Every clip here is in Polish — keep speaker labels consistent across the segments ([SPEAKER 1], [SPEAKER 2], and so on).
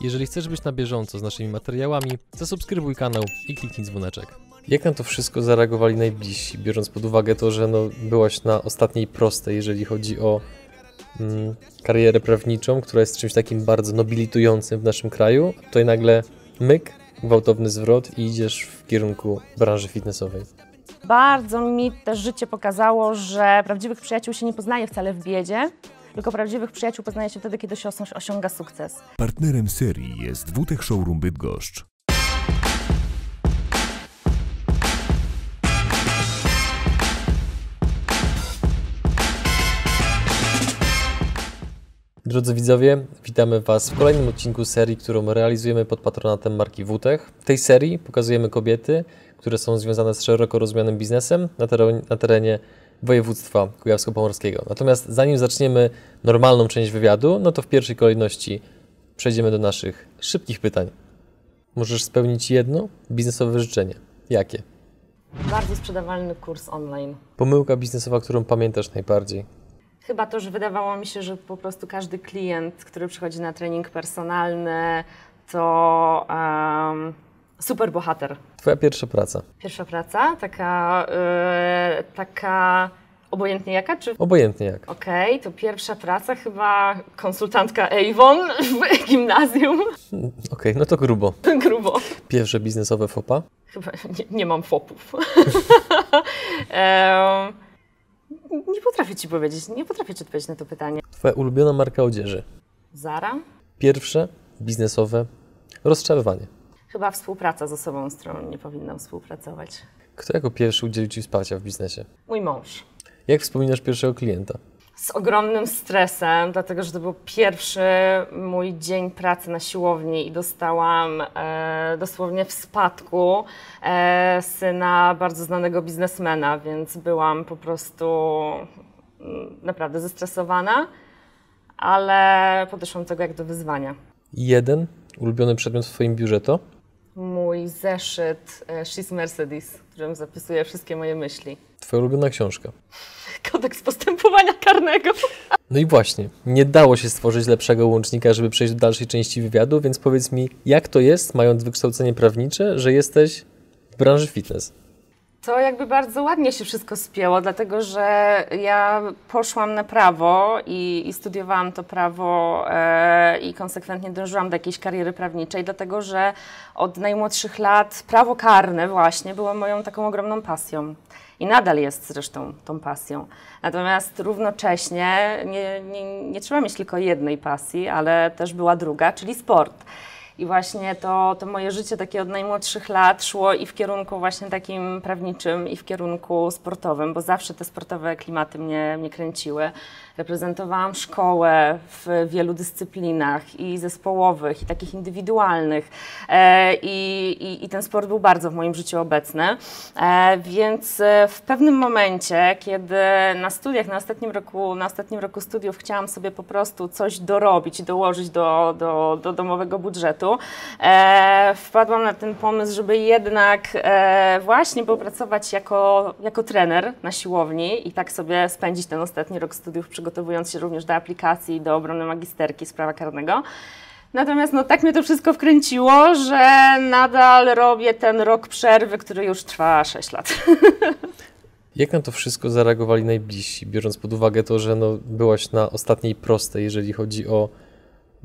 [SPEAKER 1] Jeżeli chcesz być na bieżąco z naszymi materiałami, zasubskrybuj kanał i kliknij dzwoneczek. Jak na to wszystko zareagowali najbliżsi, biorąc pod uwagę to, że no, byłaś na ostatniej prostej, jeżeli chodzi o mm, karierę prawniczą, która jest czymś takim bardzo nobilitującym w naszym kraju, a tutaj nagle myk, gwałtowny zwrot i idziesz w kierunku branży fitnessowej.
[SPEAKER 2] Bardzo mi też życie pokazało, że prawdziwych przyjaciół się nie poznaje wcale w biedzie, tylko prawdziwych przyjaciół poznaje się wtedy, kiedy się osią- osiąga sukces.
[SPEAKER 3] Partnerem serii jest WTech Showroom Bydgoszcz.
[SPEAKER 1] Drodzy widzowie, witamy Was w kolejnym odcinku serii, którą realizujemy pod patronatem marki WTech. W tej serii pokazujemy kobiety, które są związane z szeroko rozumianym biznesem na terenie, na terenie województwa kujawsko-pomorskiego. Natomiast zanim zaczniemy normalną część wywiadu, no to w pierwszej kolejności przejdziemy do naszych szybkich pytań. Możesz spełnić jedno biznesowe życzenie. Jakie?
[SPEAKER 2] Bardzo sprzedawalny kurs online.
[SPEAKER 1] Pomyłka biznesowa, którą pamiętasz najbardziej.
[SPEAKER 2] Chyba to, że wydawało mi się, że po prostu każdy klient, który przychodzi na trening personalny, to um, super bohater.
[SPEAKER 1] Twoja pierwsza praca.
[SPEAKER 2] Pierwsza praca, taka, yy, taka obojętnie jaka, czy
[SPEAKER 1] Obojętnie jak.
[SPEAKER 2] Okej, to pierwsza praca chyba konsultantka Avon w gimnazjum.
[SPEAKER 1] Okej, no to grubo.
[SPEAKER 2] Grubo.
[SPEAKER 1] Pierwsze biznesowe fopa.
[SPEAKER 2] Chyba nie, nie mam fopów. Em, nie potrafię Ci powiedzieć, nie potrafię Ci odpowiedzieć na to pytanie.
[SPEAKER 1] Twoja ulubiona marka odzieży.
[SPEAKER 2] Zara?
[SPEAKER 1] Pierwsze biznesowe rozczarowanie.
[SPEAKER 2] Chyba współpraca z osobą, z którą nie powinnam współpracować.
[SPEAKER 1] Kto jako pierwszy udzielił Ci wsparcia w biznesie?
[SPEAKER 2] Mój mąż.
[SPEAKER 1] Jak wspominasz pierwszego klienta?
[SPEAKER 2] Z ogromnym stresem, dlatego że to był pierwszy mój dzień pracy na siłowni i dostałam e, dosłownie w spadku e, syna bardzo znanego biznesmena, więc byłam po prostu mm, naprawdę zestresowana, ale podeszłam do tego jak do wyzwania.
[SPEAKER 1] Jeden ulubiony przedmiot w Twoim biurze to?
[SPEAKER 2] Mój zeszyt e, She's Mercedes, w którym zapisuję wszystkie moje myśli.
[SPEAKER 1] Twoja ulubiona książka.
[SPEAKER 2] Kodeks postępowania karnego.
[SPEAKER 1] No i właśnie, nie dało się stworzyć lepszego łącznika, żeby przejść do dalszej części wywiadu, więc powiedz mi, jak to jest, mając wykształcenie prawnicze, że jesteś w branży fitness?
[SPEAKER 2] To jakby bardzo ładnie się wszystko spięło, dlatego że ja poszłam na prawo i, i studiowałam to prawo e, i konsekwentnie dążyłam do jakiejś kariery prawniczej, dlatego że od najmłodszych lat prawo karne właśnie było moją taką ogromną pasją. I nadal jest zresztą tą pasją. Natomiast równocześnie nie, nie, nie trzeba mieć tylko jednej pasji, ale też była druga, czyli sport. I właśnie to, to moje życie takie od najmłodszych lat szło i w kierunku właśnie takim prawniczym, i w kierunku sportowym, bo zawsze te sportowe klimaty mnie, mnie kręciły. Reprezentowałam szkołę w wielu dyscyplinach i zespołowych, i takich indywidualnych. E, i, i, I ten sport był bardzo w moim życiu obecny. E, więc e, w pewnym momencie, kiedy na studiach, na ostatnim roku, na ostatnim roku studiów chciałam sobie po prostu coś dorobić, dołożyć do, do, do domowego budżetu, e, wpadłam na ten pomysł, żeby jednak e, właśnie popracować jako, jako trener na siłowni i tak sobie spędzić ten ostatni rok studiów, przygotowując się również do aplikacji, do obrony magisterki z prawa karnego. Natomiast no, tak mnie to wszystko wkręciło, że nadal robię ten rok przerwy, który już trwa 6 lat.
[SPEAKER 1] Jak na to wszystko zareagowali najbliżsi, biorąc pod uwagę to, że no, byłaś na ostatniej prostej, jeżeli chodzi o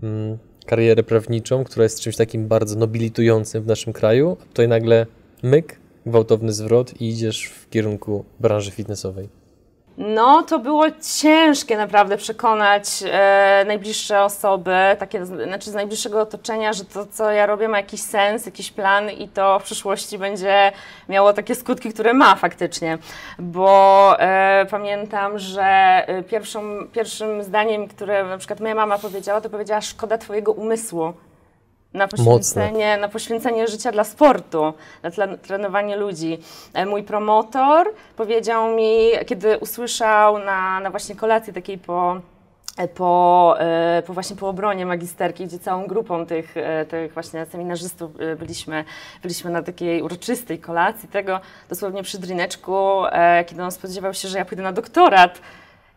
[SPEAKER 1] mm, karierę prawniczą, która jest czymś takim bardzo nobilitującym w naszym kraju, a tutaj nagle myk, gwałtowny zwrot i idziesz w kierunku branży fitnessowej.
[SPEAKER 2] No, to było ciężkie naprawdę przekonać e, najbliższe osoby, takie, znaczy z najbliższego otoczenia, że to, co ja robię, ma jakiś sens, jakiś plan i to w przyszłości będzie miało takie skutki, które ma faktycznie. Bo e, pamiętam, że e, pierwszą, pierwszym zdaniem, które na przykład moja mama powiedziała, to powiedziała, szkoda twojego umysłu. Na poświęcenie, na poświęcenie życia dla sportu, na trenowanie ludzi. E, Mój promotor powiedział mi, kiedy usłyszał na, na właśnie kolacji takiej po, e, po, e, po właśnie po obronie magisterki, gdzie całą grupą tych, tych właśnie seminarzystów byliśmy, byliśmy na takiej uroczystej kolacji tego, dosłownie przy drineczku, kiedy on spodziewał się, że ja pójdę na doktorat.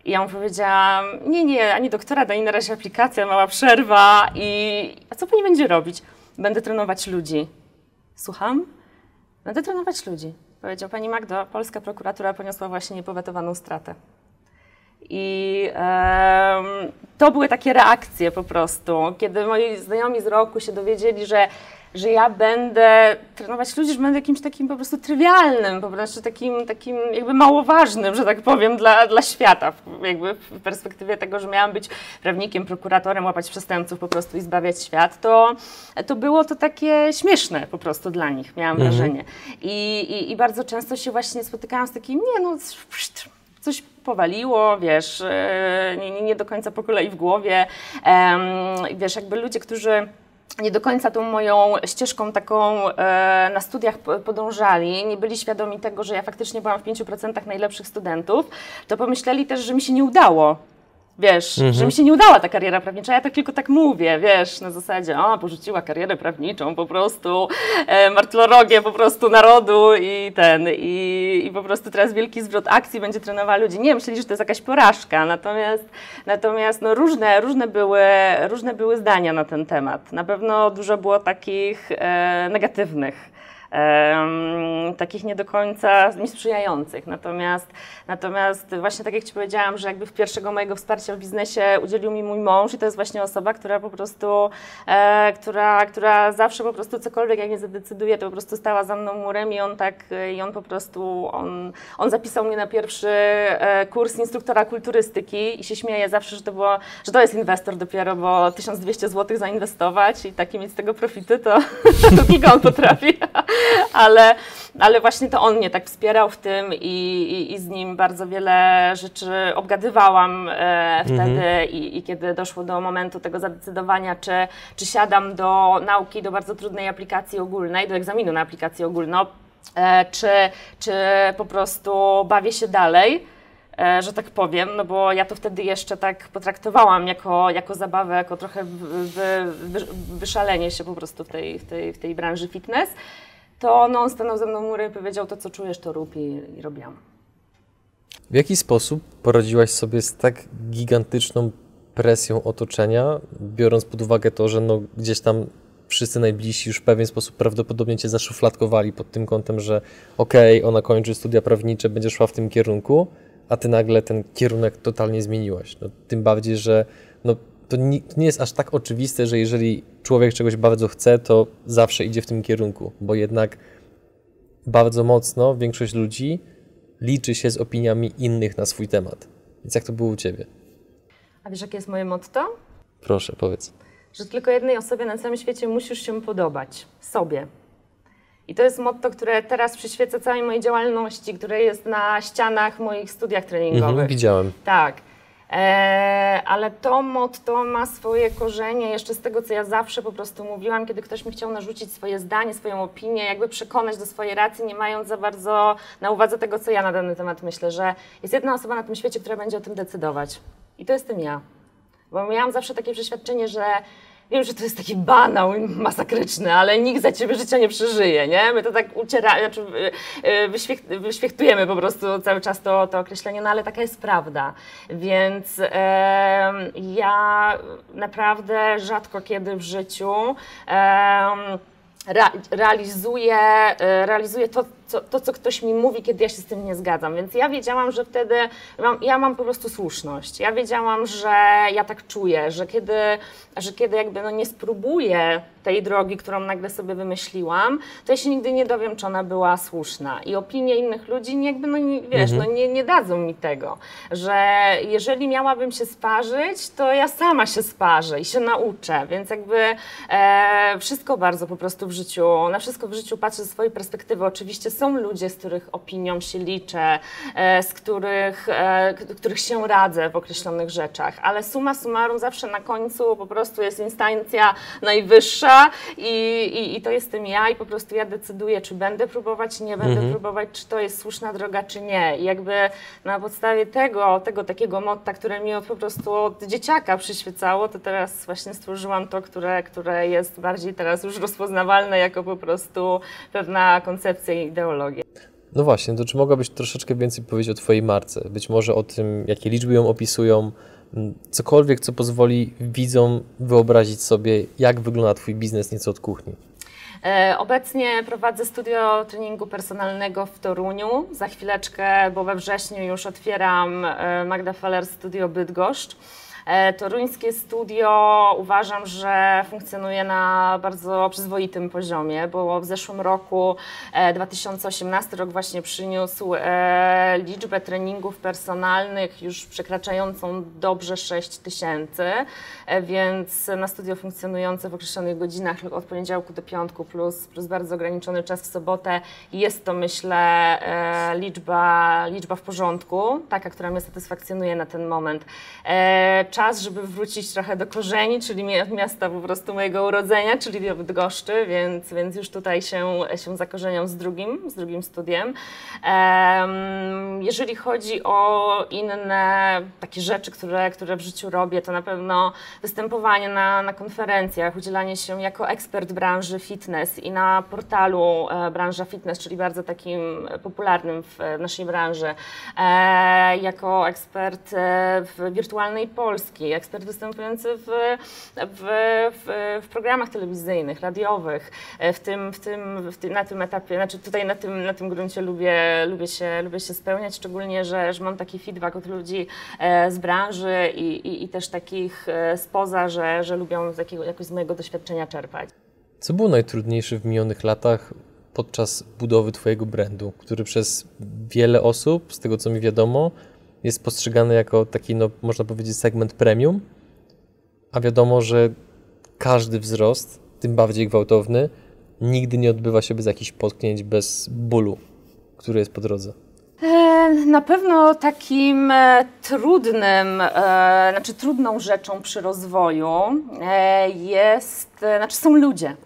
[SPEAKER 2] I ja mu powiedziałam, nie, nie, ani doktora, ani na razie aplikacja, mała przerwa i a co pani będzie robić? Będę trenować ludzi. Słucham? Będę trenować ludzi. Powiedział pani Magdo, polska prokuratura poniosła właśnie niepowetowaną stratę. I em, to były takie reakcje po prostu, kiedy moi znajomi z roku się dowiedzieli, że, że ja będę trenować ludzi, że będę jakimś takim po prostu trywialnym, po prostu takim, takim jakby mało ważnym, że tak powiem, dla, dla świata, jakby w perspektywie tego, że miałam być prawnikiem, prokuratorem, łapać przestępców po prostu i zbawiać świat, to, to było to takie śmieszne po prostu dla nich, miałam
[SPEAKER 1] Mhm.
[SPEAKER 2] wrażenie. I, i, I bardzo często się właśnie spotykałam z takim, nie no, pszt, coś powaliło, wiesz, e, nie, nie, do końca po kolei w głowie. Wiesz, jakby ludzie, którzy nie do końca tą moją ścieżką taką e, na studiach po- podążali, nie byli świadomi tego, że ja faktycznie byłam w 5% najlepszych studentów, to pomyśleli też, że mi się nie udało. Wiesz, że mi się nie udała ta kariera prawnicza. Ja tak tylko tak mówię, wiesz, na zasadzie, o, porzuciła karierę prawniczą, po prostu e, po prostu narodu i ten, i, i po prostu teraz wielki zwrot akcji będzie trenowała ludzi. Nie, myśleli, że to jest jakaś porażka, natomiast, natomiast no, różne, różne, były, różne były zdania na ten temat. Na pewno dużo było takich e, negatywnych em, takich nie do końca mi sprzyjających. Natomiast, natomiast właśnie tak jak Ci powiedziałam, że jakby pierwszego mojego wsparcia w biznesie udzielił mi mój mąż i to jest właśnie osoba, która po prostu, e, która, która zawsze po prostu cokolwiek jak nie zadecyduje, to po prostu stała za mną murem i on tak, i on po prostu, on, on zapisał mnie na pierwszy e, kurs instruktora kulturystyki i się śmieje zawsze, że to, było, że to jest inwestor dopiero, bo 1200 zł zainwestować i takie mieć z tego profity, to, to tylko on potrafi. ale, ale właśnie to on mnie tak wspierał w tym i, i, i z nim bardzo wiele rzeczy obgadywałam e, wtedy i, i kiedy doszło do momentu tego zadecydowania, czy, czy siadam do nauki, do bardzo trudnej aplikacji ogólnej, do egzaminu na aplikację ogólną, e, czy, czy po prostu bawię się dalej e, że tak powiem, no bo ja to wtedy jeszcze tak potraktowałam jako, jako zabawę, jako trochę wy, wy, wyszalenie się po prostu w tej, w tej, w tej branży fitness, to on stanął ze mną murem i powiedział, to co czujesz, to rób i, i robiłam.
[SPEAKER 1] W jaki sposób poradziłaś sobie z tak gigantyczną presją otoczenia, biorąc pod uwagę to, że no gdzieś tam wszyscy najbliżsi już w pewien sposób prawdopodobnie cię zaszufladkowali pod tym kątem, że okej, ona kończy studia prawnicze, będzie szła w tym kierunku, a ty nagle ten kierunek totalnie zmieniłaś. No, tym bardziej, że no, to nie, jest aż tak oczywiste, że jeżeli człowiek czegoś bardzo chce, to zawsze idzie w tym kierunku, bo jednak bardzo mocno większość ludzi liczy się z opiniami innych na swój temat. Więc jak to było u Ciebie?
[SPEAKER 2] A wiesz, jakie jest moje motto?
[SPEAKER 1] Proszę, powiedz.
[SPEAKER 2] Że tylko jednej osobie na całym świecie musisz się podobać. Sobie. I to jest motto, które teraz przyświeca całej mojej działalności, które jest na ścianach moich studiach treningowych.
[SPEAKER 1] Mhm, widziałem.
[SPEAKER 2] Tak. E, ale to motto ma swoje korzenie jeszcze z tego, co ja zawsze po prostu mówiłam, kiedy ktoś mi chciał narzucić swoje zdanie, swoją opinię, jakby przekonać do swojej racji, nie mając za bardzo na uwadze tego, co ja na dany temat myślę, że jest jedna osoba na tym świecie, która będzie o tym decydować. I to jestem ja. Bo miałam zawsze takie przeświadczenie, że wiem, że to jest taki banał masakryczny, ale nikt za ciebie życia nie przeżyje, nie? My to tak uciera, znaczy, y, y, wyświech, wyświechtujemy po prostu cały czas to, to określenie, no ale taka jest prawda. Więc em, ja naprawdę rzadko kiedy w życiu em, Re, realizuję, e, realizuję to, co, to, co ktoś mi mówi, kiedy ja się z tym nie zgadzam. Więc ja wiedziałam, że wtedy mam, ja mam po prostu słuszność. Ja wiedziałam, że ja tak czuję, że kiedy, że kiedy jakby no nie spróbuję tej drogi, którą nagle sobie wymyśliłam, to ja się nigdy nie dowiem, czy ona była słuszna. I opinie innych ludzi jakby, no nie, wiesz, no nie, nie dadzą mi tego, że jeżeli miałabym się sparzyć, to ja sama się sparzę i się nauczę, więc jakby e, wszystko bardzo po prostu w życiu, na wszystko w życiu patrzę ze swojej perspektywy. Oczywiście są ludzie, z których opinią się liczę, e, z których, e, których się radzę w określonych rzeczach, ale summa summarum zawsze na końcu po prostu jest instancja najwyższa i, i, i to jestem ja i po prostu ja decyduję, czy będę próbować, czy nie będę próbować, czy to jest słuszna droga, czy nie. I jakby na podstawie tego, tego takiego motta, które mi po prostu od dzieciaka przyświecało, to teraz właśnie stworzyłam to, które, które jest bardziej teraz już rozpoznawalne jako po prostu pewna koncepcja i
[SPEAKER 1] No właśnie, to czy mogłabyś troszeczkę więcej powiedzieć o Twojej marce? Być może o tym, jakie liczby ją opisują, cokolwiek, co pozwoli widzom wyobrazić sobie, jak wygląda Twój biznes nieco od kuchni.
[SPEAKER 2] E, obecnie prowadzę studio treningu personalnego w Toruniu. Za chwileczkę, bo we wrześniu już otwieram e, Magda Feller Studio Bydgoszcz. E, toruńskie studio uważam, że funkcjonuje na bardzo przyzwoitym poziomie, bo w zeszłym roku 2018 rok właśnie przyniósł liczbę treningów personalnych już przekraczającą dobrze 6 tysięcy, więc na studio funkcjonujące w określonych godzinach od poniedziałku do piątku plus, plus bardzo ograniczony czas w sobotę. Jest to myślę liczba, liczba w porządku, taka, która mnie satysfakcjonuje na ten moment czas, żeby wrócić trochę do korzeni, czyli miasta po prostu mojego urodzenia, czyli do Bydgoszczy, więc, więc już tutaj się, się zakorzeniam z drugim, z drugim studiem. Um, jeżeli chodzi o inne takie rzeczy, które, które w życiu robię, to na pewno występowanie na, na konferencjach, udzielanie się jako ekspert branży fitness i na portalu e, branża fitness, czyli bardzo takim popularnym w naszej branży, e, jako ekspert e, w wirtualnej Polsce, Polski, ekspert występujący w, w, w, w, programach telewizyjnych, radiowych. W tym, w tym, w tym, na tym etapie, znaczy tutaj na tym, na tym gruncie lubię, lubię, się, lubię się spełniać, szczególnie, że, że mam taki feedback od ludzi e, z branży i, i, i też takich e, spoza, że, że lubią z jakiego, jakoś z mojego doświadczenia czerpać.
[SPEAKER 1] Co było najtrudniejsze w minionych latach podczas budowy Twojego brandu, który przez wiele osób, z tego co mi wiadomo, jest postrzegany jako taki, no, można powiedzieć, segment premium, a wiadomo, że każdy wzrost, tym bardziej gwałtowny, nigdy nie odbywa się bez jakichś potknięć, bez bólu, który jest po drodze.
[SPEAKER 2] E, na pewno takim e, trudnym, e, znaczy trudną rzeczą przy rozwoju jest, znaczy są ludzie.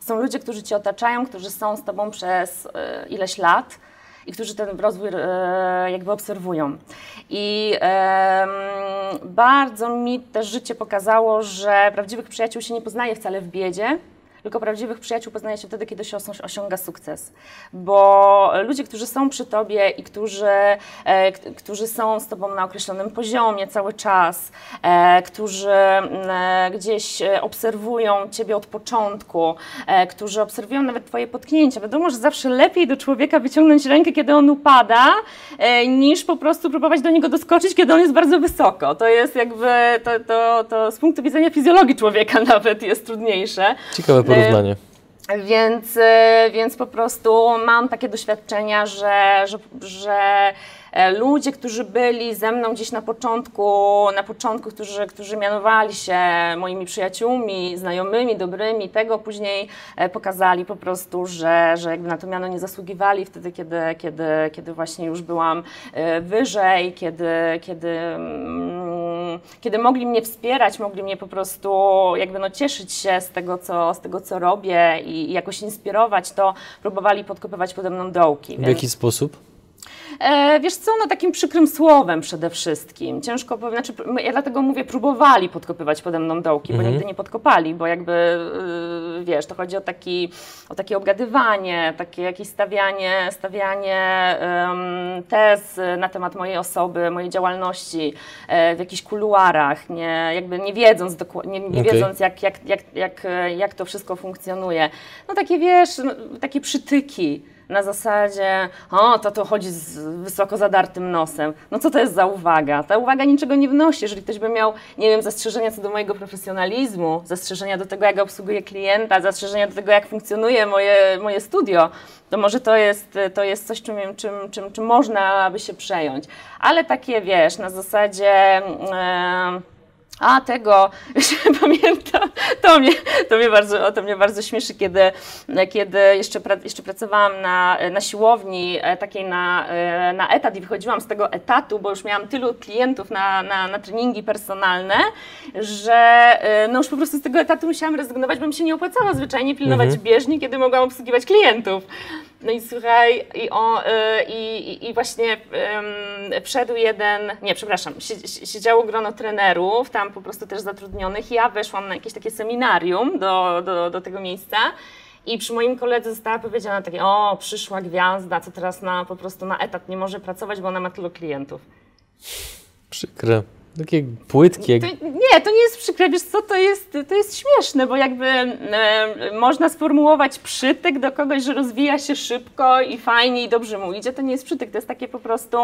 [SPEAKER 2] Są ludzie, którzy cię otaczają, którzy są z tobą przez ileś lat i którzy ten rozwój e, jakby obserwują. I bardzo mi też życie pokazało, że prawdziwych przyjaciół się nie poznaje wcale w biedzie, tylko prawdziwych przyjaciół poznaje się wtedy, kiedy się osiąga sukces. Bo ludzie, którzy są przy tobie i którzy, e, którzy są z tobą na określonym poziomie cały czas, e, którzy e, gdzieś obserwują ciebie od początku, e, którzy obserwują nawet twoje potknięcia. Wiadomo, że zawsze lepiej do człowieka wyciągnąć rękę, kiedy on upada, e, niż po prostu próbować do niego doskoczyć, kiedy on jest bardzo wysoko. To jest jakby, to, to, to z punktu widzenia fizjologii człowieka nawet jest trudniejsze.
[SPEAKER 1] Ciekawe porównanie.
[SPEAKER 2] Więc, e, więc po prostu mam takie doświadczenia, że, że, że e, ludzie, którzy byli ze mną gdzieś na początku, na początku, którzy, którzy mianowali się moimi przyjaciółmi, znajomymi, dobrymi, tego później e, pokazali po prostu, że, że jakby na to miano nie zasługiwali wtedy, kiedy, kiedy, kiedy właśnie już byłam wyżej, kiedy, kiedy mm, kiedy mogli mnie wspierać, mogli mnie po prostu jakby no cieszyć się z tego, co, z tego, co robię i, jakoś inspirować, to próbowali podkopywać pode mną dołki.
[SPEAKER 1] W więc... jaki sposób?
[SPEAKER 2] E, wiesz co, no takim przykrym słowem przede wszystkim. Ciężko powiedzieć, znaczy, ja dlatego mówię, próbowali podkopywać pode mną dołki, mhm. bo nigdy nie podkopali, bo jakby, yy, wiesz, to chodzi o, taki, o takie obgadywanie, takie jakieś stawianie, stawianie um, tez na temat mojej osoby, mojej działalności e, w jakichś kuluarach, nie, jakby nie wiedząc, nie, nie okay. wiedząc jak, jak, jak, jak, jak to wszystko funkcjonuje. No takie, wiesz, no, takie przytyki na zasadzie, o, to to chodzi z wysoko zadartym nosem. No co to jest za uwaga? Ta uwaga niczego nie wnosi. Jeżeli ktoś by miał, nie wiem, zastrzeżenia co do mojego profesjonalizmu, zastrzeżenia do tego, jak obsługuję klienta, zastrzeżenia do tego, jak funkcjonuje moje, moje studio, to może to jest, to jest coś, czym, czym, czym, czym można by się przejąć. Ale takie, wiesz, na zasadzie... Yy, a tego, pamiętam, to mnie, to mnie, bardzo, to mnie bardzo śmieszy, kiedy, kiedy jeszcze, pra, jeszcze pracowałam na, na siłowni e, takiej na, e, na etat i wychodziłam z tego etatu, bo już miałam tylu klientów na, na, na treningi personalne, że e, no już po prostu z tego etatu musiałam rezygnować, bo mi się nie opłacało zwyczajnie pilnować mhm. bieżni, kiedy mogłam obsługiwać klientów. No i słuchaj, i, o, i, i właśnie um, wszedł jeden, nie, przepraszam, siedziało grono trenerów, tam po prostu też zatrudnionych. Ja weszłam na jakieś takie seminarium do, do, do tego miejsca I przy moim koledze została powiedziana takie, o, przyszła gwiazda, co teraz na, po prostu na etat nie może pracować, bo ona ma tylu klientów.
[SPEAKER 1] Przykre. Takie płytkie.
[SPEAKER 2] To, nie, to nie jest przykre, wiesz co, to jest, to jest śmieszne, bo jakby e, można sformułować przytyk do kogoś, że rozwija się szybko i fajnie i dobrze mu idzie, to nie jest przytyk, to jest takie po prostu,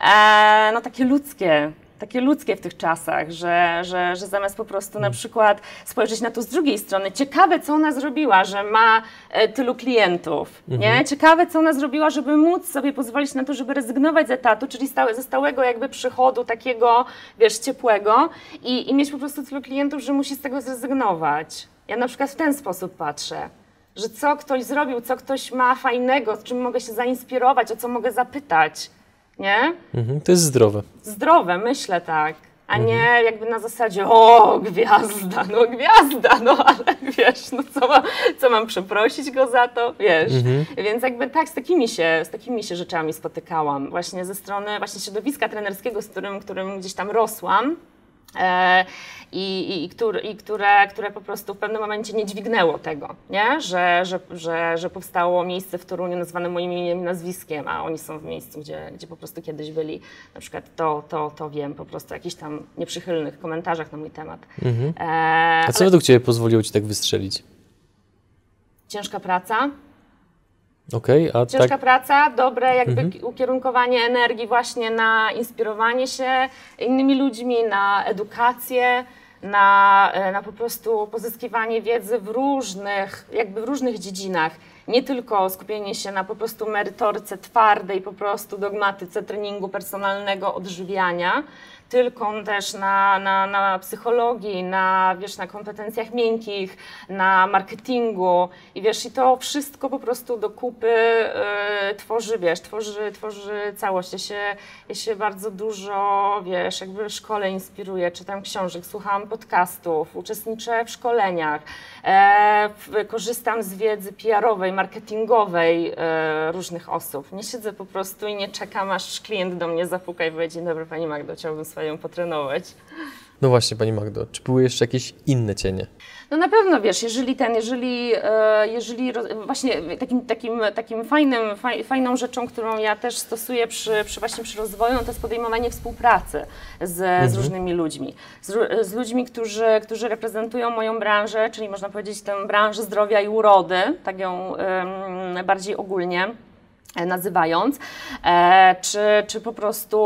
[SPEAKER 2] e, no takie ludzkie, takie ludzkie w tych czasach, że, że, że zamiast po prostu na przykład spojrzeć na to z drugiej strony, ciekawe co ona zrobiła, że ma e, tylu klientów, nie? Ciekawe co ona zrobiła, żeby móc sobie pozwolić na to, żeby rezygnować z etatu, czyli stałe, ze stałego jakby przychodu takiego, wiesz, ciepłego i, i mieć po prostu tylu klientów, że musi z tego zrezygnować. Ja na przykład w ten sposób patrzę. Że co ktoś zrobił, co ktoś ma fajnego, z czym mogę się zainspirować, o co mogę zapytać, nie?
[SPEAKER 1] Mhm, to jest zdrowe.
[SPEAKER 2] zdrowe, myślę tak. A nie jakby na zasadzie, o, gwiazda, no gwiazda, no ale wiesz, no co mam, co mam przeprosić go za to, wiesz. Więc jakby tak, z takimi, się, z takimi się rzeczami spotykałam. Właśnie ze strony właśnie środowiska trenerskiego, z którym, którym gdzieś tam rosłam. E, i, i, i, które, i które, które po prostu w pewnym momencie nie dźwignęło tego, nie? Że, że, że, że powstało miejsce w Toruniu nazwane moim imieniem i nazwiskiem, a oni są w miejscu, gdzie, gdzie po prostu kiedyś byli. Na przykład to, to, to wiem po prostu o jakichś tam nieprzychylnych komentarzach na mój temat. E,
[SPEAKER 1] A co
[SPEAKER 2] ale
[SPEAKER 1] według Ciebie pozwoliło Ci tak wystrzelić?
[SPEAKER 2] ciężka praca,
[SPEAKER 1] Okej, a
[SPEAKER 2] Ciężka
[SPEAKER 1] tak.
[SPEAKER 2] praca, dobre jakby ki- ukierunkowanie energii właśnie na inspirowanie się innymi ludźmi, na edukację, na, e, na po prostu pozyskiwanie wiedzy w różnych, jakby w różnych dziedzinach. Nie tylko skupienie się na po prostu merytoryce twardej, po prostu dogmatyce treningu personalnego, odżywiania, tylko też na, na, na psychologii, na, wiesz, na kompetencjach miękkich, na marketingu i wiesz, i to wszystko po prostu do kupy y, tworzy, wiesz, tworzy, tworzy całość. Ja się, ja się bardzo dużo, wiesz, jakby w szkole inspiruję, czytam książek, słucham podcastów, uczestniczę w szkoleniach, e, korzystam z wiedzy PR-owej, marketingowej e, różnych osób. Nie siedzę po prostu i nie czekam, aż klient do mnie zapuka i powie, dzień dobry Pani Magdo, chciałbym swoją potrenować.
[SPEAKER 1] No właśnie, Pani Magdo, czy były jeszcze jakieś inne cienie?
[SPEAKER 2] No na pewno wiesz, jeżeli ten, jeżeli, e, jeżeli właśnie takim, takim, takim fajnym, faj, fajną rzeczą, którą ja też stosuję przy, przy właśnie przy rozwoju, no to jest podejmowanie współpracy z, z różnymi ludźmi. Z, z ludźmi, którzy, którzy reprezentują moją branżę, czyli można powiedzieć tę branżę zdrowia i urody, tak ją bardziej ogólnie nazywając, e, czy, czy po prostu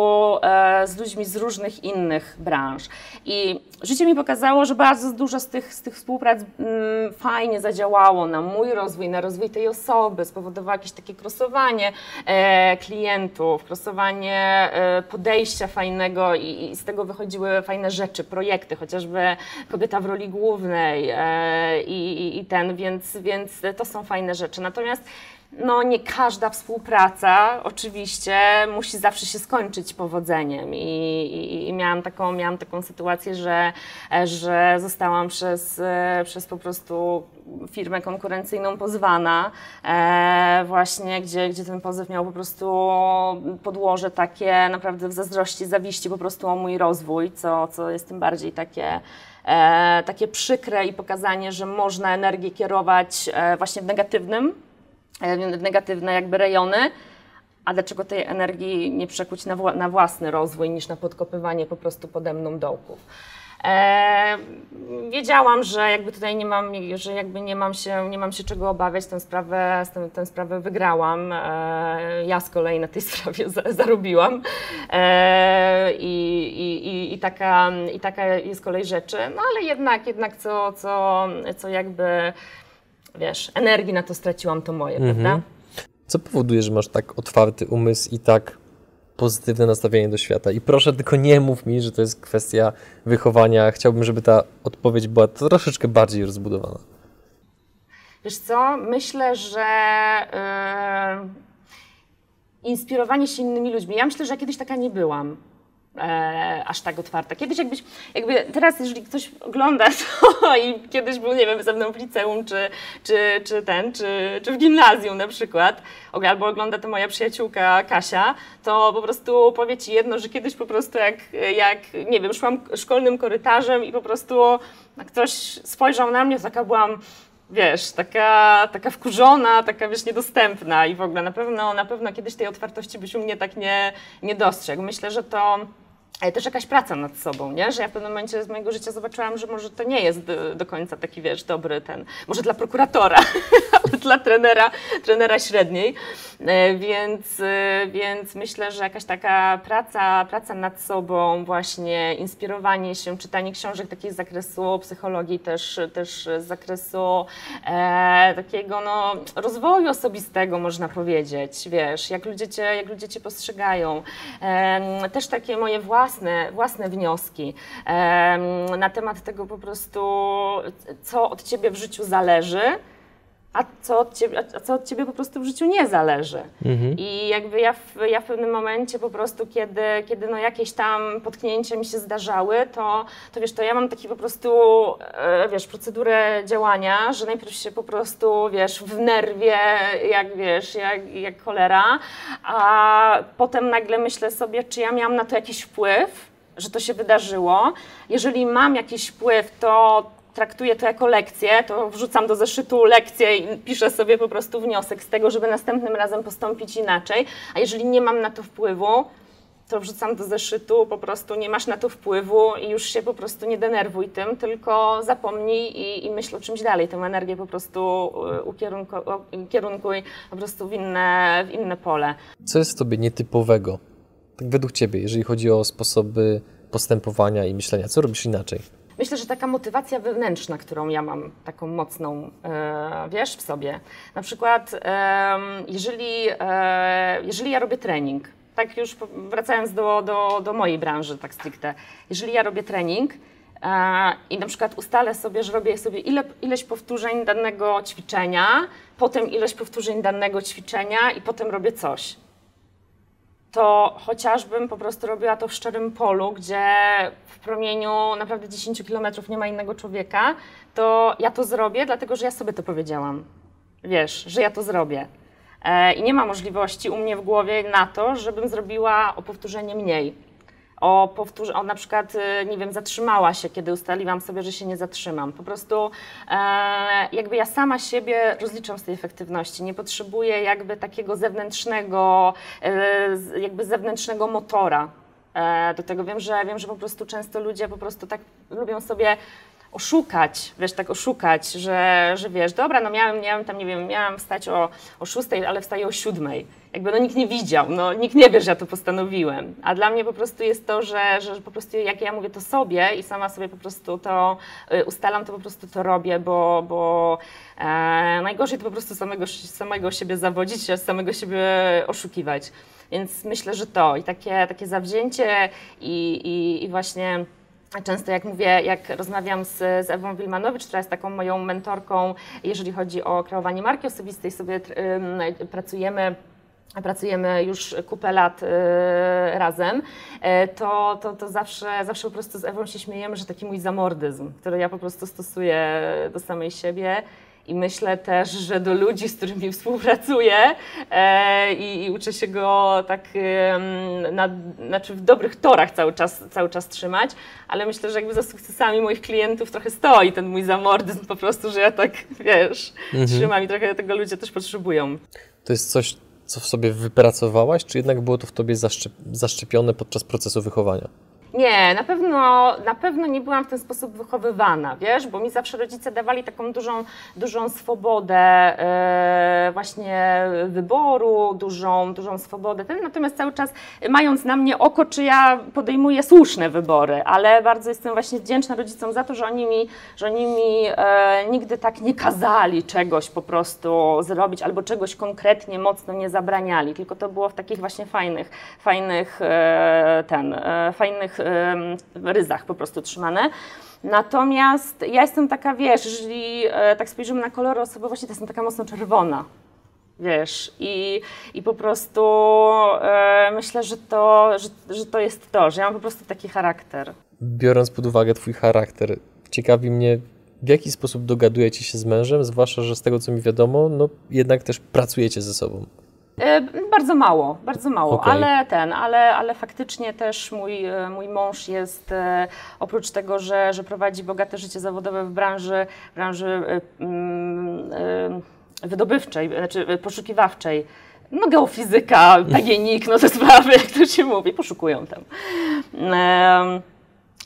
[SPEAKER 2] e, z ludźmi z różnych innych branż. I życie mi pokazało, że bardzo dużo z tych, z tych współprac mm, fajnie zadziałało na mój rozwój, na rozwój tej osoby, spowodowało jakieś takie krosowanie e, klientów, krosowanie e, podejścia fajnego i, z tego wychodziły fajne rzeczy, projekty, chociażby kobieta w roli głównej e, i, i, i ten, więc, więc to są fajne rzeczy. Natomiast no nie każda współpraca oczywiście musi zawsze się skończyć powodzeniem. I, i, i miałam, taką, miałam taką sytuację, że, że zostałam przez, przez po prostu firmę konkurencyjną pozwana e, właśnie, gdzie, gdzie ten pozew miał po prostu podłoże takie naprawdę w zazdrości, zawiści po prostu o mój rozwój, co, co jest tym bardziej takie e, takie przykre i pokazanie, że można energię kierować e, właśnie w negatywnym w negatywne jakby rejony, a dlaczego tej energii nie przekuć na, wła- na własny rozwój niż na podkopywanie po prostu pode mną dołków. E, wiedziałam, że jakby tutaj nie mam, że jakby nie mam się, nie mam się czego obawiać, tę sprawę, tę, tę sprawę wygrałam. E, ja z kolei na tej sprawie za, zarobiłam. E, i, i, i, i, taka, I taka jest kolej rzeczy. No ale jednak, jednak co, co, co jakby, wiesz, energii na to straciłam, to moje, prawda?
[SPEAKER 1] Co powoduje, że masz tak otwarty umysł i tak pozytywne nastawienie do świata? I proszę tylko nie mów mi, że to jest kwestia wychowania. Chciałbym, żeby ta odpowiedź była troszeczkę bardziej rozbudowana.
[SPEAKER 2] Wiesz co, myślę, że yy, inspirowanie się innymi ludźmi. Ja myślę, że ja kiedyś taka nie byłam. E, aż tak otwarta. Kiedyś jakbyś, jakby teraz jeżeli ktoś ogląda to i kiedyś był, nie wiem, ze mną w liceum, czy, czy, czy ten, czy, czy w gimnazjum na przykład, albo ogląda to moja przyjaciółka Kasia, to po prostu powie Ci jedno, że kiedyś po prostu jak, jak nie wiem, szłam szkolnym korytarzem i po prostu ktoś spojrzał na mnie, taka byłam wiesz, taka, taka wkurzona, taka wiesz, niedostępna i w ogóle na pewno, na pewno kiedyś tej otwartości byś u mnie tak nie, nie dostrzegł. Myślę, że to ale też jakaś praca nad sobą, nie? Że ja w pewnym momencie z mojego życia zobaczyłam, że może to nie jest do, do końca taki, wiesz, dobry ten, może dla prokuratora, dla trenera, trenera średniej, e, więc, e, więc myślę, że jakaś taka praca, praca nad sobą, właśnie inspirowanie się, czytanie książek takich z zakresu psychologii, też, też z zakresu e, takiego, no, rozwoju osobistego, można powiedzieć, wiesz, jak ludzie cię, jak ludzie cię postrzegają. E, też takie moje własne własne, wnioski na temat tego po prostu, co od ciebie w życiu zależy, a co od ciebie, a co od ciebie po prostu w życiu nie zależy. Mhm. I jakby ja w, ja w pewnym momencie po prostu, kiedy, kiedy no jakieś tam potknięcia mi się zdarzały, to, to wiesz, to ja mam taki po prostu, e, wiesz, procedurę działania, że najpierw się po prostu, wiesz, w nerwie, jak wiesz, jak, jak cholera, a potem nagle myślę sobie, czy ja miałam na to jakiś wpływ, że to się wydarzyło. Jeżeli mam jakiś wpływ, to traktuję to jako lekcję, to wrzucam do zeszytu lekcję i piszę sobie po prostu wniosek z tego, żeby następnym razem postąpić inaczej. A jeżeli nie mam na to wpływu, to wrzucam do zeszytu, po prostu nie masz na to wpływu i już się po prostu nie denerwuj tym, tylko zapomnij i, i myśl o czymś dalej. Tę energię po prostu y, ukierunku, ukierunkuj po prostu w inne, w inne pole.
[SPEAKER 1] Co jest w tobie nietypowego, tak według ciebie, jeżeli chodzi o sposoby postępowania i myślenia? Co robisz inaczej?
[SPEAKER 2] Myślę, że taka motywacja wewnętrzna, którą ja mam taką mocną, e, wiesz, w sobie. Na przykład, e, jeżeli, e, jeżeli ja robię trening, tak już wracając do, do, do mojej branży, tak stricte, jeżeli ja robię trening, e, i na przykład ustalę sobie, że robię sobie ile, ileś powtórzeń danego ćwiczenia, potem ileś powtórzeń danego ćwiczenia i potem robię coś to chociażbym po prostu robiła to w szczerym polu, gdzie w promieniu naprawdę 10 kilometrów nie ma innego człowieka, to ja to zrobię, dlatego że ja sobie to powiedziałam. Wiesz, że ja to zrobię. E, I nie ma możliwości u mnie w głowie na to, żebym zrobiła o powtórzenie mniej o, powtórz- o na przykład, y, nie wiem, zatrzymała się, kiedy ustaliłam sobie, że się nie zatrzymam. Po prostu e, jakby ja sama siebie rozliczam z tej efektywności. Nie potrzebuję jakby takiego zewnętrznego, e, jakby zewnętrznego motora. E, do tego wiem, że wiem, że po prostu często ludzie po prostu tak lubią sobie oszukać, wiesz, tak oszukać, że, że wiesz, dobra, no miałem, miałem tam, nie wiem, miałam wstać o, o 6, ale wstaję o 7. Jakby no nikt nie widział, no nikt nie wie, że ja to postanowiłem. A dla mnie po prostu jest to, że, że po prostu jak ja mówię to sobie i sama sobie po prostu to y, ustalam, to po prostu to robię, bo, bo e, najgorzej to po prostu samego, samego siebie zawodzić, samego siebie oszukiwać. Więc myślę, że to i takie, takie zawzięcie i, i, i właśnie Często jak mówię, jak rozmawiam z, z Ewą Wilmanowicz, która jest taką moją mentorką, jeżeli chodzi o kreowanie marki osobistej, sobie y, pracujemy pracujemy już kupę lat y, razem, y, to, to, to zawsze, zawsze po prostu z Ewą się śmiejemy, że taki mój zamordyzm, który ja po prostu stosuję do samej siebie i myślę też, że do ludzi, z którymi współpracuję e, i, i, uczę się go tak e, na, znaczy w dobrych torach cały czas, cały czas trzymać, ale myślę, że jakby za sukcesami moich klientów trochę stoi ten mój zamordyzm po prostu, że ja tak, wiesz, mhm. trzymam i trochę tego ludzie też potrzebują.
[SPEAKER 1] To jest coś, co w sobie wypracowałaś, czy jednak było to w tobie zaszczep zaszczepione podczas procesu wychowania?
[SPEAKER 2] Nie, na pewno, na pewno nie byłam w ten sposób wychowywana, wiesz, bo mi zawsze rodzice dawali taką dużą, dużą swobodę e, właśnie wyboru, dużą, dużą swobodę. Natomiast cały czas mając na mnie oko, czy ja podejmuję słuszne wybory, ale bardzo jestem właśnie wdzięczna rodzicom za to, że oni mi, że oni mi e, nigdy tak nie kazali czegoś po prostu zrobić albo czegoś konkretnie mocno nie zabraniali, tylko to było w takich właśnie fajnych, fajnych e, ten, e, fajnych ryzach po prostu trzymane. Natomiast ja jestem taka, wiesz, jeżeli e, tak spojrzymy na kolory osobowości, to jestem taka mocno czerwona. Wiesz, i, i po prostu e, myślę, że to, że, że to jest to, że ja mam po prostu taki charakter.
[SPEAKER 1] Biorąc pod uwagę Twój charakter, ciekawi mnie, w jaki sposób dogadujecie się z mężem, zwłaszcza, że z tego co mi wiadomo, no jednak też pracujecie ze sobą.
[SPEAKER 2] E, Bardzo mało, bardzo mało,
[SPEAKER 1] Okej.
[SPEAKER 2] ale ten, ale, ale faktycznie też mój, e, mój mąż jest, e, oprócz tego, że, że prowadzi bogate życie zawodowe w branży, branży mm, wydobywczej, znaczy poszukiwawczej, no geofizyka, PGNiG, no te sprawy, jak to się mówi, poszukują tam.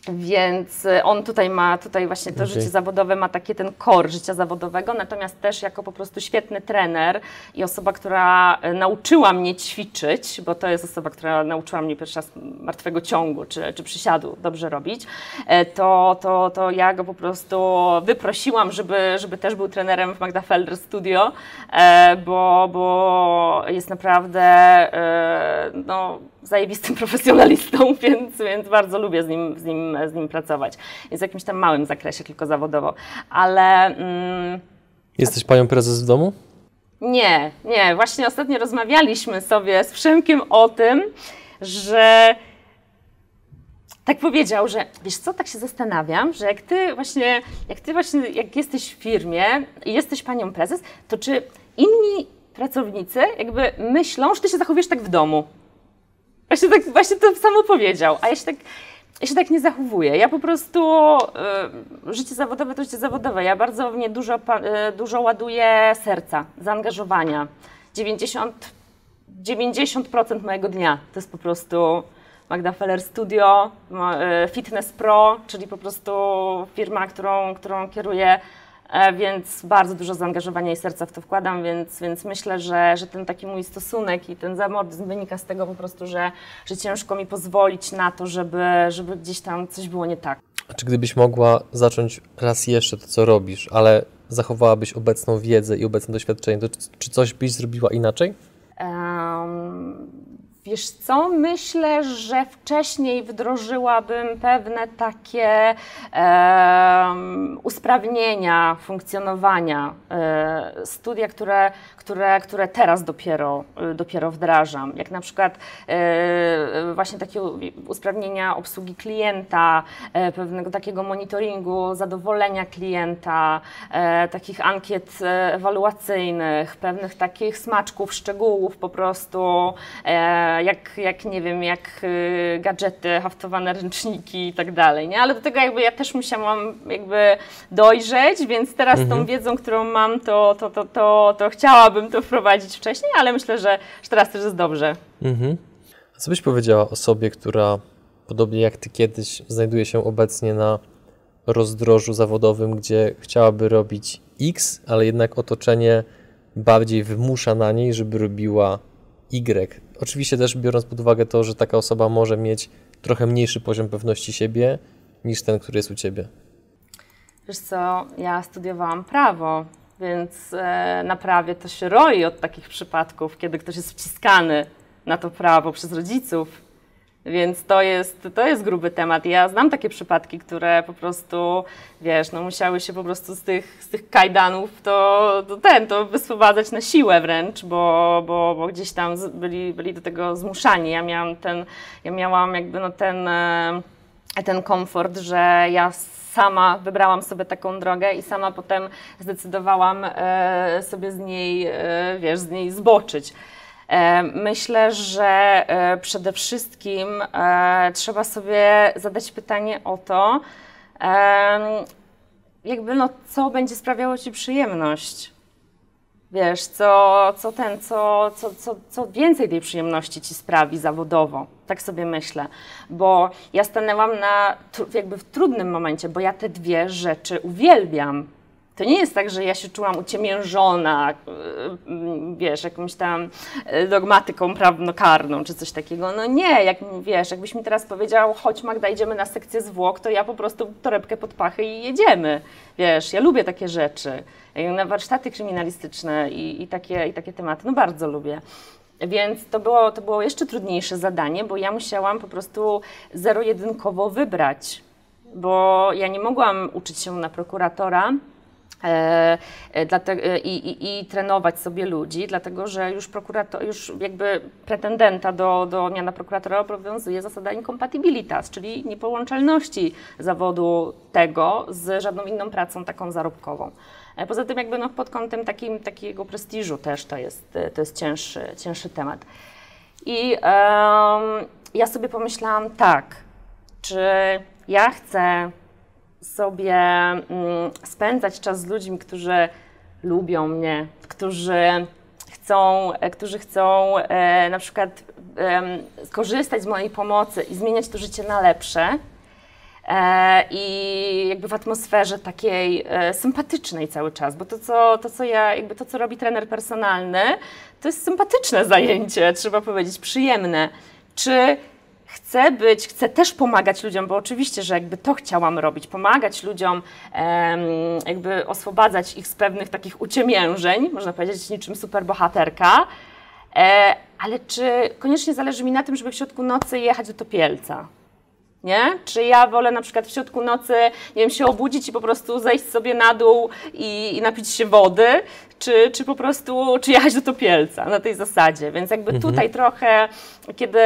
[SPEAKER 2] Więc e, on tutaj ma, tutaj właśnie to
[SPEAKER 1] Okej.
[SPEAKER 2] życie zawodowe ma takie ten core życia zawodowego, natomiast też jako po prostu świetny trener i osoba, która e, nauczyła mnie ćwiczyć, bo to jest osoba, która nauczyła mnie pierwszy raz martwego ciągu czy, czy przysiadu dobrze robić, e, to, to, to ja go po prostu wyprosiłam, żeby, żeby też był trenerem w Magda Felder Studio, e, bo, bo jest naprawdę e, no, zajebistym profesjonalistą, więc, więc bardzo lubię z nim, z, nim, z nim pracować. Jest w jakimś tam małym zakresie tylko zawodowo, ale mm,
[SPEAKER 1] Jesteś panią prezes w domu?
[SPEAKER 2] nie, nie. Właśnie ostatnio rozmawialiśmy sobie z Przemkiem o tym, że tak powiedział, że wiesz co, tak się zastanawiam, że jak ty właśnie, jak ty właśnie, jak jesteś w firmie i jesteś panią prezes, to czy inni pracownicy jakby myślą, że ty się zachowujesz tak w domu? Właśnie, tak, właśnie to samo powiedział, a ja się tak, ja się tak nie zachowuję. Ja po prostu y, życie zawodowe to życie zawodowe. Ja bardzo w nie dużo, y, dużo ładuję serca, zaangażowania. 90, 90% mojego dnia to jest po prostu Magda Feller Studio, y, Fitness Pro, czyli po prostu firma, którą, którą kieruję. E, Więc bardzo dużo zaangażowania i serca w to wkładam, więc, więc myślę, że, że ten taki mój stosunek i ten zamordyzm wynika z tego po prostu, że, że ciężko mi pozwolić na to, żeby, żeby gdzieś tam coś było nie tak.
[SPEAKER 1] A czy gdybyś mogła zacząć raz jeszcze to, co robisz, ale zachowałabyś obecną wiedzę i obecne doświadczenie, to czy, czy coś byś zrobiła inaczej?
[SPEAKER 2] Em, wiesz co, myślę, że wcześniej wdrożyłabym pewne takie em, usprawnienia funkcjonowania. E, studia, które, które, które teraz dopiero, e, dopiero wdrażam, jak na przykład e, właśnie takie usprawnienia obsługi klienta, e, pewnego takiego monitoringu zadowolenia klienta, e, takich ankiet e, ewaluacyjnych, pewnych takich smaczków, szczegółów po prostu, e, jak, jak nie wiem, jak y, gadżety, haftowane ręczniki i tak dalej, nie? Ale do tego jakby ja też musiałam jakby dojrzeć, więc teraz tą wiedzą, którą mam, to, to, to, to, to chciałabym to wprowadzić wcześniej, ale myślę, że, że teraz też jest dobrze.
[SPEAKER 1] Mhm. A co byś powiedziała osobie, która podobnie jak ty kiedyś znajduje się obecnie na rozdrożu zawodowym, gdzie chciałaby robić X, ale jednak otoczenie bardziej wymusza na niej, żeby robiła Y. Oczywiście też biorąc pod uwagę to, że taka osoba może mieć trochę mniejszy poziom pewności siebie niż ten, który jest u ciebie.
[SPEAKER 2] Wiesz co, ja studiowałam prawo, więc e, na prawie to się roi od takich przypadków, kiedy ktoś jest wciskany na to prawo przez rodziców. Więc to jest, to jest gruby temat. Ja znam takie przypadki, które po prostu, wiesz, no musiały się po prostu z tych, z tych kajdanów to, to ten, to wyswobadzać na siłę wręcz, bo, bo, bo gdzieś tam byli, byli do tego zmuszani. Ja miałam ten, ja miałam jakby no ten, e, ten komfort, że ja sama wybrałam sobie taką drogę i sama potem zdecydowałam e, sobie z niej, e, wiesz, z niej zboczyć. E, Myślę, że e, przede wszystkim e, trzeba sobie zadać pytanie o to, jakby no, co będzie sprawiało Ci przyjemność. Wiesz, co, co ten, co, co, co, co więcej tej przyjemności ci sprawi zawodowo. Tak sobie myślę. Bo ja stanęłam na, jakby w trudnym momencie, bo ja te dwie rzeczy uwielbiam. To nie jest tak, że ja się czułam uciemiężona, yy, wiesz, jakąś tam yy, dogmatyką prawnokarną czy coś takiego. No nie, jak wiesz, jakbyś mi teraz powiedział, chodź Magda, idziemy na sekcję zwłok, to ja po prostu torebkę pod pachy i jedziemy. Wiesz, ja lubię takie rzeczy. Na warsztaty kryminalistyczne i, i, takie, i takie tematy, no bardzo lubię. Więc to było, to było jeszcze trudniejsze zadanie, bo ja musiałam po prostu zero-jedynkowo wybrać, bo ja nie mogłam uczyć się na prokuratora, E, e, i, i, i, trenować sobie ludzi, dlatego że już prokurator, już jakby pretendenta do, do miana prokuratora obowiązuje zasada incompatibilitas, czyli niepołączalności zawodu tego z żadną inną pracą taką zarobkową. E, poza tym jakby no pod kątem takim, takiego prestiżu też to jest, to jest cięższy, cięższy temat. I um, ja sobie pomyślałam tak, czy ja chcę sobie mm, spędzać czas z ludźmi, którzy lubią mnie, którzy chcą, e, którzy chcą e, na przykład skorzystać z mojej pomocy i zmieniać to życie na lepsze. E, I jakby w atmosferze takiej sympatycznej cały czas, bo to co, to, co ja, jakby to, co robi trener personalny, to jest sympatyczne zajęcie, trzeba powiedzieć, przyjemne. Czy chcę być, chcę też pomagać ludziom, bo oczywiście, że jakby to chciałam robić, pomagać ludziom, jakby oswobadzać ich z pewnych takich uciemiężeń, można powiedzieć niczym superbohaterka, e, ale czy koniecznie zależy mi na tym, żeby w środku nocy jechać do Topielca? Nie? Czy ja wolę na przykład w środku nocy, nie wiem, się obudzić i po prostu zejść sobie na dół i, i napić się wody, czy, czy po prostu, czy jechać do Topielca na tej zasadzie. Więc jakby mhm. tutaj trochę, kiedy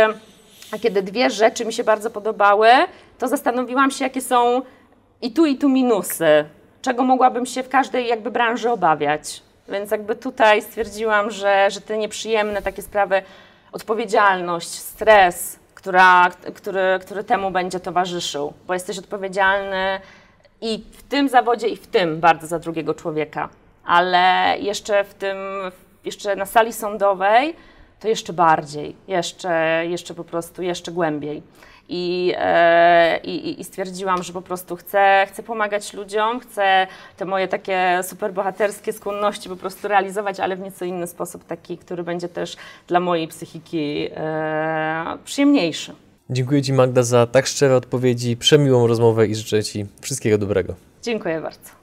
[SPEAKER 2] a kiedy dwie rzeczy mi się bardzo podobały, to zastanowiłam się, jakie są i tu, i tu minusy, czego mogłabym się w każdej jakby branży obawiać. Więc jakby tutaj stwierdziłam, że, że te nieprzyjemne takie sprawy, odpowiedzialność, stres, która, który, który temu będzie towarzyszył, bo jesteś odpowiedzialny i w tym zawodzie, i w tym bardzo za drugiego człowieka. Ale jeszcze w tym, jeszcze na sali sądowej to jeszcze bardziej, jeszcze, jeszcze po prostu, jeszcze głębiej. I, e, i, I, stwierdziłam, że po prostu chcę, chcę pomagać ludziom, chcę te moje takie superbohaterskie skłonności po prostu realizować, ale w nieco inny sposób, taki, który będzie też dla mojej psychiki e, przyjemniejszy.
[SPEAKER 1] Dziękuję Ci Magda za tak szczere odpowiedzi, przemiłą rozmowę i życzę Ci wszystkiego dobrego.
[SPEAKER 2] Dziękuję bardzo.